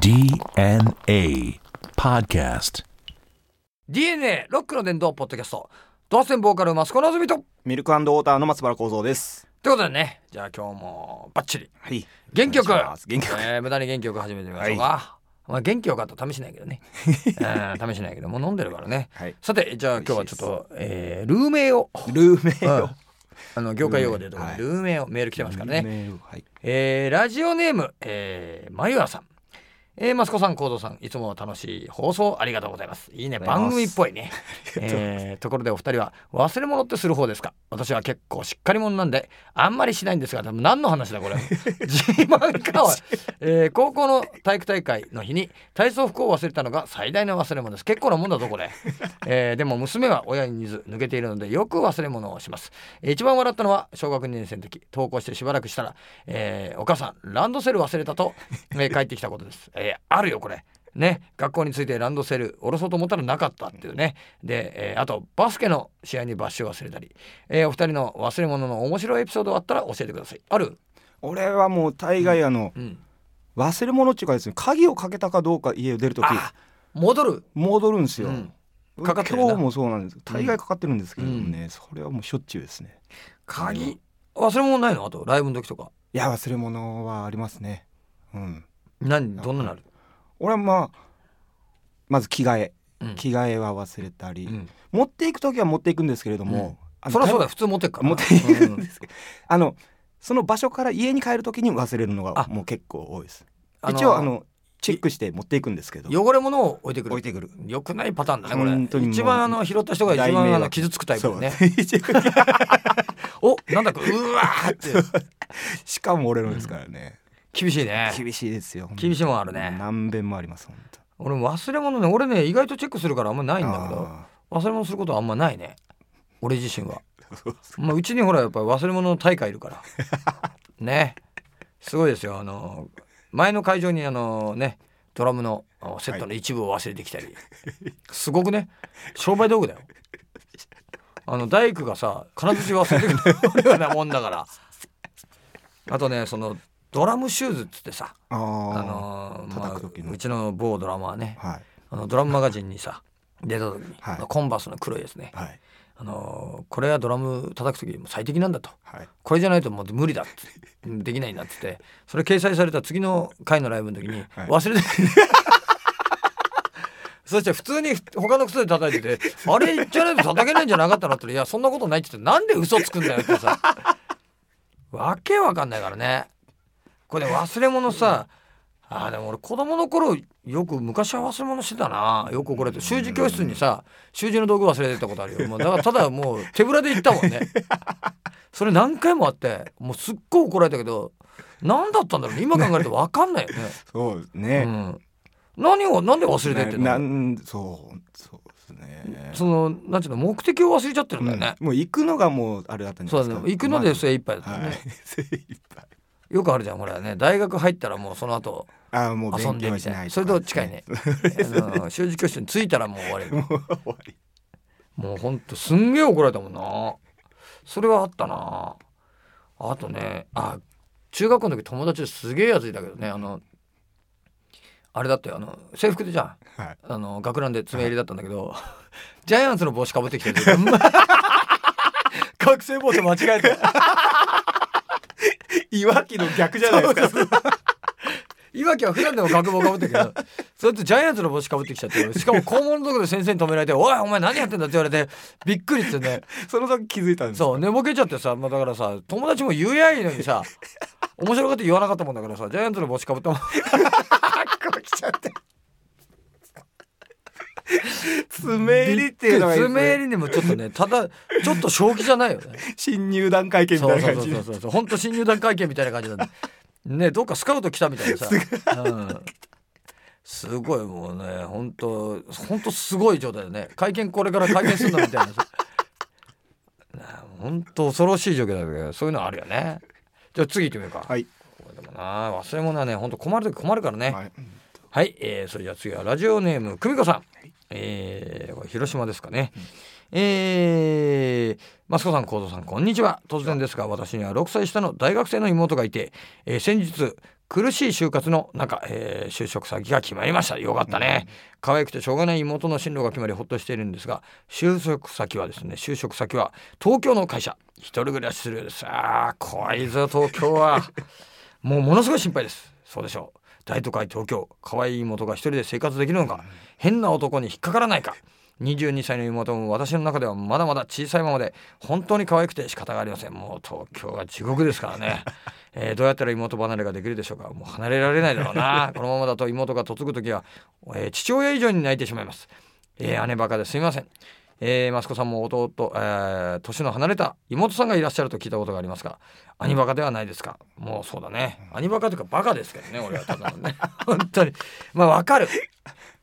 DNA Podcast. DNA ロックの伝道ポッドキャストドアステンボーカルマスコのずみとミルクウォーターの松原幸三です。ということでねじゃあ今日もバッチリはい。元気よく元気よく。えー無駄に元気よく始めてみましょうか、まあ、元気よかったら試しないけどね、えー試しないけどもう飲んでるからねはい。さてじゃあ今日はちょっと、えールーメイを、ルーメイうんを。あの業界用語で言うとルーメイをメール来てますからね、ルーメイをはい。えーラジオネーム、えー、まゆあさん。えー、マスコさん、コードさん、いつも楽しい放送ありがとうございます。いいね、番組っぽいね。えー、ところでお二人は忘れ物ってする方ですか？私は結構しっかり者なんで、あんまりしないんですが、でも何の話だこれ？自慢かおい、えー、高校の体育大会の日に体操服を忘れたのが最大の忘れ物です。結構なもんだぞ、これ。えー、でも娘は親に似ず抜けているのでよく忘れ物をします。えー一番笑ったのは小学2年生の時登校してしばらくしたら、えーお母さんランドセル忘れたと、えー帰ってきたことです、えーあるよこれ。ね。学校についてランドセル下ろそうと思ったらなかったっていうね。で、えーあとバスケの試合にバッシュを忘れたり、えーお二人の忘れ物の面白いエピソードあったら教えてください。ある？俺はもう大概あのうん。忘れ物っていうかですね鍵をかけたかどうか家を出るときあ戻る。戻るんですよ。うん。かかってるな。今日もそうなんです。大概かかってるんですけどもね、それはもうしょっちゅうですね。鍵？忘れ物ないの？あとライブの時とか。いや忘れ物はありますね。うん。何どんなのある、俺はまあまず着替え、うん。着替えは忘れたり、うん。持っていく時は持っていくんですけれども、あのそりゃそうだよ。普通持ってっから。持っていくうんんですけど、あのその場所から家に帰る時に忘れるのがあ。もう結構多いです。一応あのチェックして持っていくんですけど、汚れ物を置いてくる。置いてくる。よくないパターンだねこ本当にもうれ一番あの拾った人が一大迷惑番あの傷つくタイプだよね。そう。おなんだかうわーって。しかも俺のですからね。厳しいね。厳しいですよ。厳しいもんあるね。何遍もあります本当。俺も忘れ物ね俺ね意外とチェックするからあんまないんだけどあ忘れ物することはあんまないね。俺自身は。まあうちにほらやっぱり忘れ物の大会いるから。ね。すごいですよ。あの前の会場にあのねドラムのあセットの一部を忘れてきたり、すごくね。商売道具だよ。あの大工がさ金槌忘れてくる俺ようなもんだから。あとねそのドラムシューズっつってさあのーまあ、うちの某ドラマはねはい。あのドラムマガジンにさ出た時に、はい。コンバースの黒いやつね、はい。あのーこれはドラム叩く時にも最適なんだと。はい。これじゃないともう無理だ できないんだっつってそれ掲載された次の回のライブの時にはい。忘れて、そして普通に他の靴で叩いてて「あれじゃないと叩けないんじゃなかったの?」って言ったら「いやそんなことない」って言ってなんで嘘つくんだよってさ。わけわかんないからねこれ忘れ物さあーでも俺子供の頃よく昔は忘れ物してたな。よくこれ習字教室にさ習字の道具忘れてったことあるよ。もうだからただもう手ぶらで行ったもんね。それ何回もあってもうすっごい怒られたけど何だったんだろうね。今考えると分かんないよね、そうですうね。ん、何をなんで忘れてってんなのんそうそうですね。そのなんていうの目的を忘れちゃってるんだよね、うん。もう行くのがもうあれだったんじですか。ね。行くので精一杯だったはい。ね、。精一杯。よくあるじゃんほらね。大学入ったらもうその後あーもう遊んでみたいな。それと近い。ね。習字教室に着いたらもう終わり。もう終わり。もうほんとすんげえ怒られたもんな。それはあったな。あとねあ中学校の時友達ですげえやついたけどね。あのあれだってあの制服でじゃん。はい。あの学ランで爪入りだったんだけど、ジャイアンツの帽子かぶってきてる。学生帽子間違えていわきの逆じゃないですか。いわきは普段でも学帽かぶってるけどそれとジャイアンツの帽子かぶってきちゃってしかも校門のとこで先生に止められて「おいお前何やってんだ」って言われてびっくりってねその時気づいたんです。そう寝ぼけちゃってさ、まあ、だからさ友達も言えやいいのにさ 面白がって言わなかったもんだからさジャイアンツの帽子かぶったもん こう来ちゃって。爪入りっていうのがいいですね。爪入りにもちょっとねただちょっと正気じゃないよね。新入団会見みたいな感じ。そうそうそうそうそう。本当新入団会見みたいな感じなんで。ねどっかスカウト来たみたいなさ、うん、すごいもうね本当本当すごい状態だね。会見これから会見するのみたいなさ。本当恐ろしい状況だけどそういうのあるよね。じゃあ次行ってみようか、はい。これでもな忘れ物はね本当困る時困るからね。はい。はい、えー、それじゃあ次はラジオネーム久美子さん、えー広島ですかね、えー、マスコさん幸三さんこんにちは。突然ですが私には6歳下の大学生の妹がいて、えー先日苦しい就活の中、えー就職先が決まりました。よかったね、可愛くてしょうがない妹の進路が決まりほっとしているんですが就職先はですね就職先は東京の会社。一人暮らしするようです。あー怖いぞ東京は。もうものすごい心配です。そうでしょう大都会東京可愛い妹が一人で生活できるのか変な男に引っかからないか。22歳の妹も私の中ではまだまだ小さいままで本当に可愛くて仕方がありません。もう東京は地獄ですからね、えーどうやったら妹離れができるでしょうか。もう離れられないだろうな。このままだと妹が嫁ぐ時は、えー父親以上に泣いてしまいます、えー姉バカですいませんえー、息子さんも弟、えー年の離れた妹さんがいらっしゃると聞いたことがありますが兄バカではないですか？もうそうだね。兄バカというかバカですけどね俺はただのね。本当に。まあわかる。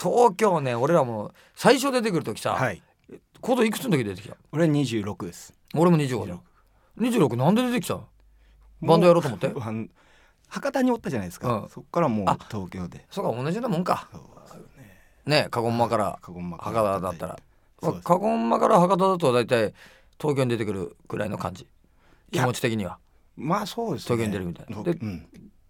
東京ね俺らも最初出てくる時さ、はい。コードいくつの時出てきた？俺は26です。俺も25だ。26なんで出てきた？バンドやろうと思って？博多におったじゃないですか、うん。そっからもうあ東京で。そうか同じようなもんか。ね。ねカゴンマから博多だったら、まあカゴンマから博多だと大体東京に出てくるくらいの感じ。気持ち的には。まあそうですね。東京に出るみたいな。とでうん、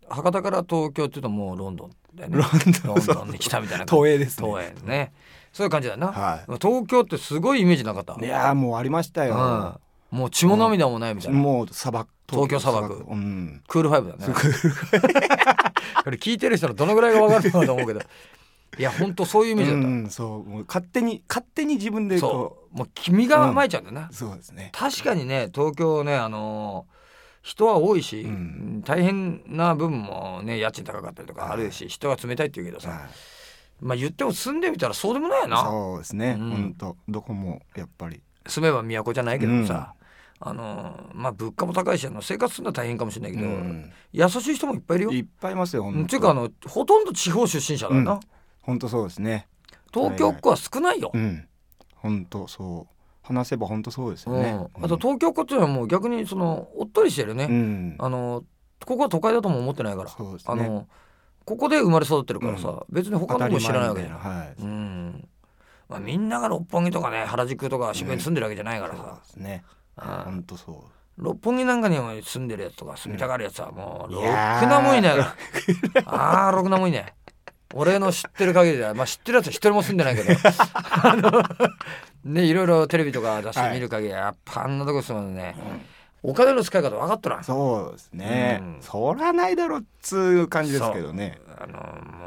博多から東京っていうともうロンドンだよね。ロンドンロンドンに来たみたいな東映ですね。東映ね。そういう感じだよな、は東京ってすごいイメージなかった。いいやーもうありましたよ、うん、もう血も涙もないみたいな、もう砂漠。東京砂漠。うん。クールファイブだね。これ聞いてる人のどのぐらいが分かるのかと思うけどいやほんとそういうイメージだった、うん、そうもう。勝手に勝手に自分でこそう。もう君が甘えちゃうんだよな、うそうですね。確かにね東京ねあのー人は多いし、うん。大変な部分もね家賃高かったりとかあるし、人が冷たいって言うけどさ、はい。まあ言っても住んでみたらそうでもないよな。そうですね、うん。本当。どこもやっぱり。住めば都じゃないけどさ、あのーまあ物価も高いしあの生活するのは大変かもしれないけど、うん。優しい人もいっぱいいるよ。いっぱいいますよっていうかあのほとんど地方出身者だよな、うん本当そうですね。東京っ子は少ないよ。うん。本当そう。話せば本当そうですようん。ね、あと東京っ子っていうのはもう逆にそのおっとりしてるね、うん。あのここは都会だとも思ってないから、そうですね。あのここで生まれ育ってるからさ、別に他のとこ知らないわけじゃない。はい。うん。まあ、みんなが六本木とかね原宿とか渋谷に住んでるわけじゃないからそうさ、ですね。うん。本当そ六本木なんかにも住んでるやつとか住みたがるやつはもうろくなもんいないから。あーろくなもんいない俺の知ってる限りではまあ知ってるやつは一人も住んでないけど。あのねいろいろテレビとか雑誌見る限りはやっぱあんなとこ住むのね、お金の使い方分かっとらん。うそうですね、うん。そらないだろっつう感じですけどね。あの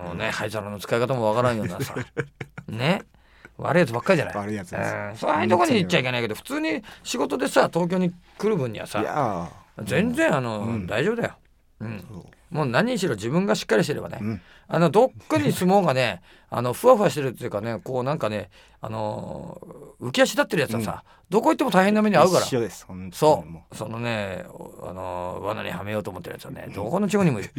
もうね灰皿の使い方もわからんようなさ。ね。悪いやつばっかりじゃない。悪いやつです。うん。そういうとこに行っちゃいけないけど普通に仕事でさ東京に来る分にはいさ全然あの、うん。大丈夫だよ、うん、もう何にしろ自分がしっかりしてればね、うん。あのどっかに相撲がね あのふわふわしてるっていうかねこうなんかねあの浮き足立ってるやつはさ、どこ行っても大変な目に遭うから。そもう。そのねおあの罠にはめようと思ってるやつはねどこの地方にも いる。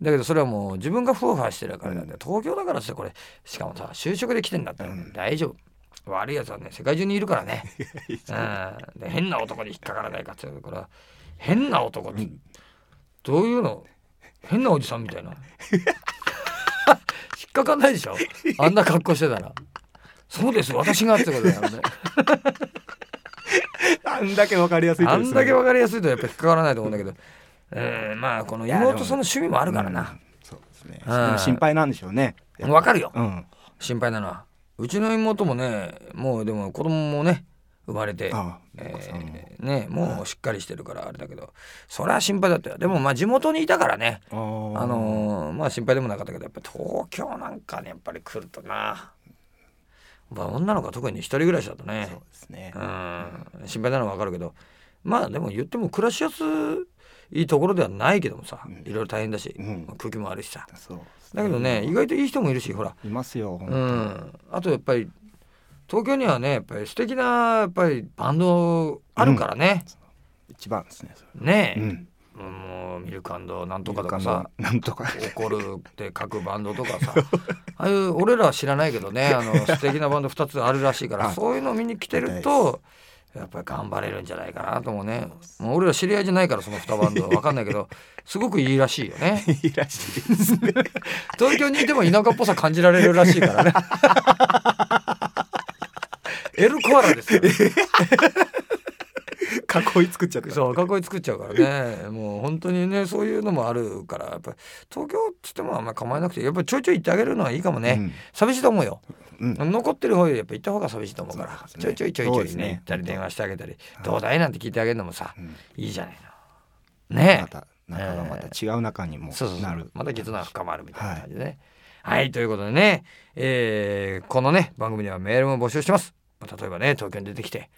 だけどそれはもう自分がふわふわしてるからなん。で、東京だからってこれ。しかもさ就職で来てんだったらうん。大丈夫、悪いやつはね世界中にいるからね、うん、で変な男に引っかからないかっていうこれは変な男って、どういうの？変なおじさんみたいな。引っかかんないでしょ？あんな格好してたら。そうです私がってことだよね あんだけわかりやすいとね。んだけ分かりやすいとやっぱ引っかからないと思うんだけど、えー、まあこの妹その趣味もあるからな。うんそうですね。うん心配なんでしょうね。分かるよ。うん。心配なのは。うちの妹もねもうでも子供もね生まれてああえねもうしっかりしてるからあれだけどそれは心配だったよ。でもまあ地元にいたからね。あのーまあ心配でもなかったけどやっぱ東京なんかねやっぱり来るとな、まあ、女の子は特に一人暮らしだとね。そうですね。うん。心配なのは分かるけどまあでも言っても暮らしやすいところではないけどもさうん。いろいろ大変だし、うん。空気も悪いしさ。そうですだけどね意外といい人もいるしほら。いますよ本うん。あとやっぱり東京にはねやっぱり素敵なやっぱりバンドあるからね、一番ですねそねえ、れうん。もうミルクなんとかとかさなんとか。怒るって書くバンドとかさ。ああいう俺らは知らないけどねあの素敵なバンド2つあるらしいからはい。そういうの見に来てるとやっぱり頑張れるんじゃないかなと思うね。もう俺ら知り合いじゃないからその2バンド。は分かんないけどすごくいいらしいよね。いいらしいですね。東京にいても田舎っぽさ感じられるらしいからね エルコアラですよ 囲い作っちゃったそう囲い作っちゃうからね。もう本当にねそういうのもあるからやっぱり東京っつってもあんまり構えなくてやっぱりちょいちょい行ってあげるのはいいかもね、うん。寂しいと思うよ、うん。残ってる方よりやっぱ行った方が寂しいと思うから。ね。ちょいちょいちょいちょいねね。行ったり電話してあげたり「どうだい?」なんて聞いてあげるのもさ、うん。いいじゃないの。ね。また仲がまた違う仲にもそうそうそう。なる。また絆が深まるみたいな感じでね。はい、ということでね、えーこのね番組ではメールも募集してますまあ例えばね東京に出てきてはい。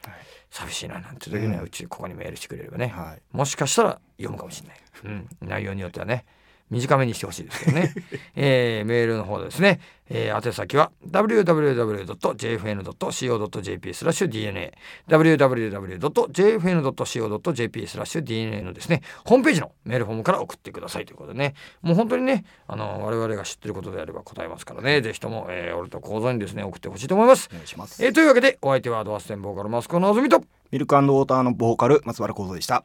寂しいななんて時にはうちここにメールしてくれればね、はい。もしかしたら読むかもしれない、うん、内容によってはね短めにしてほしいですけどね、えーメールの方ですね、えー宛先は www.jfn.co.jp スラッシュ DNA www.jfn.co.jp スラッシュ DNA のですねホームページのメールフォームから送ってくださいということでね。もう本当にねあの我々が知ってることであれば答えますからね。ぜひとも、えー俺と構造にですね送ってほしいと思います。お、願いします。えーというわけでお相手はドアステンボーカルマスコのあずみとミルクウォーターのボーカル松原幸三でした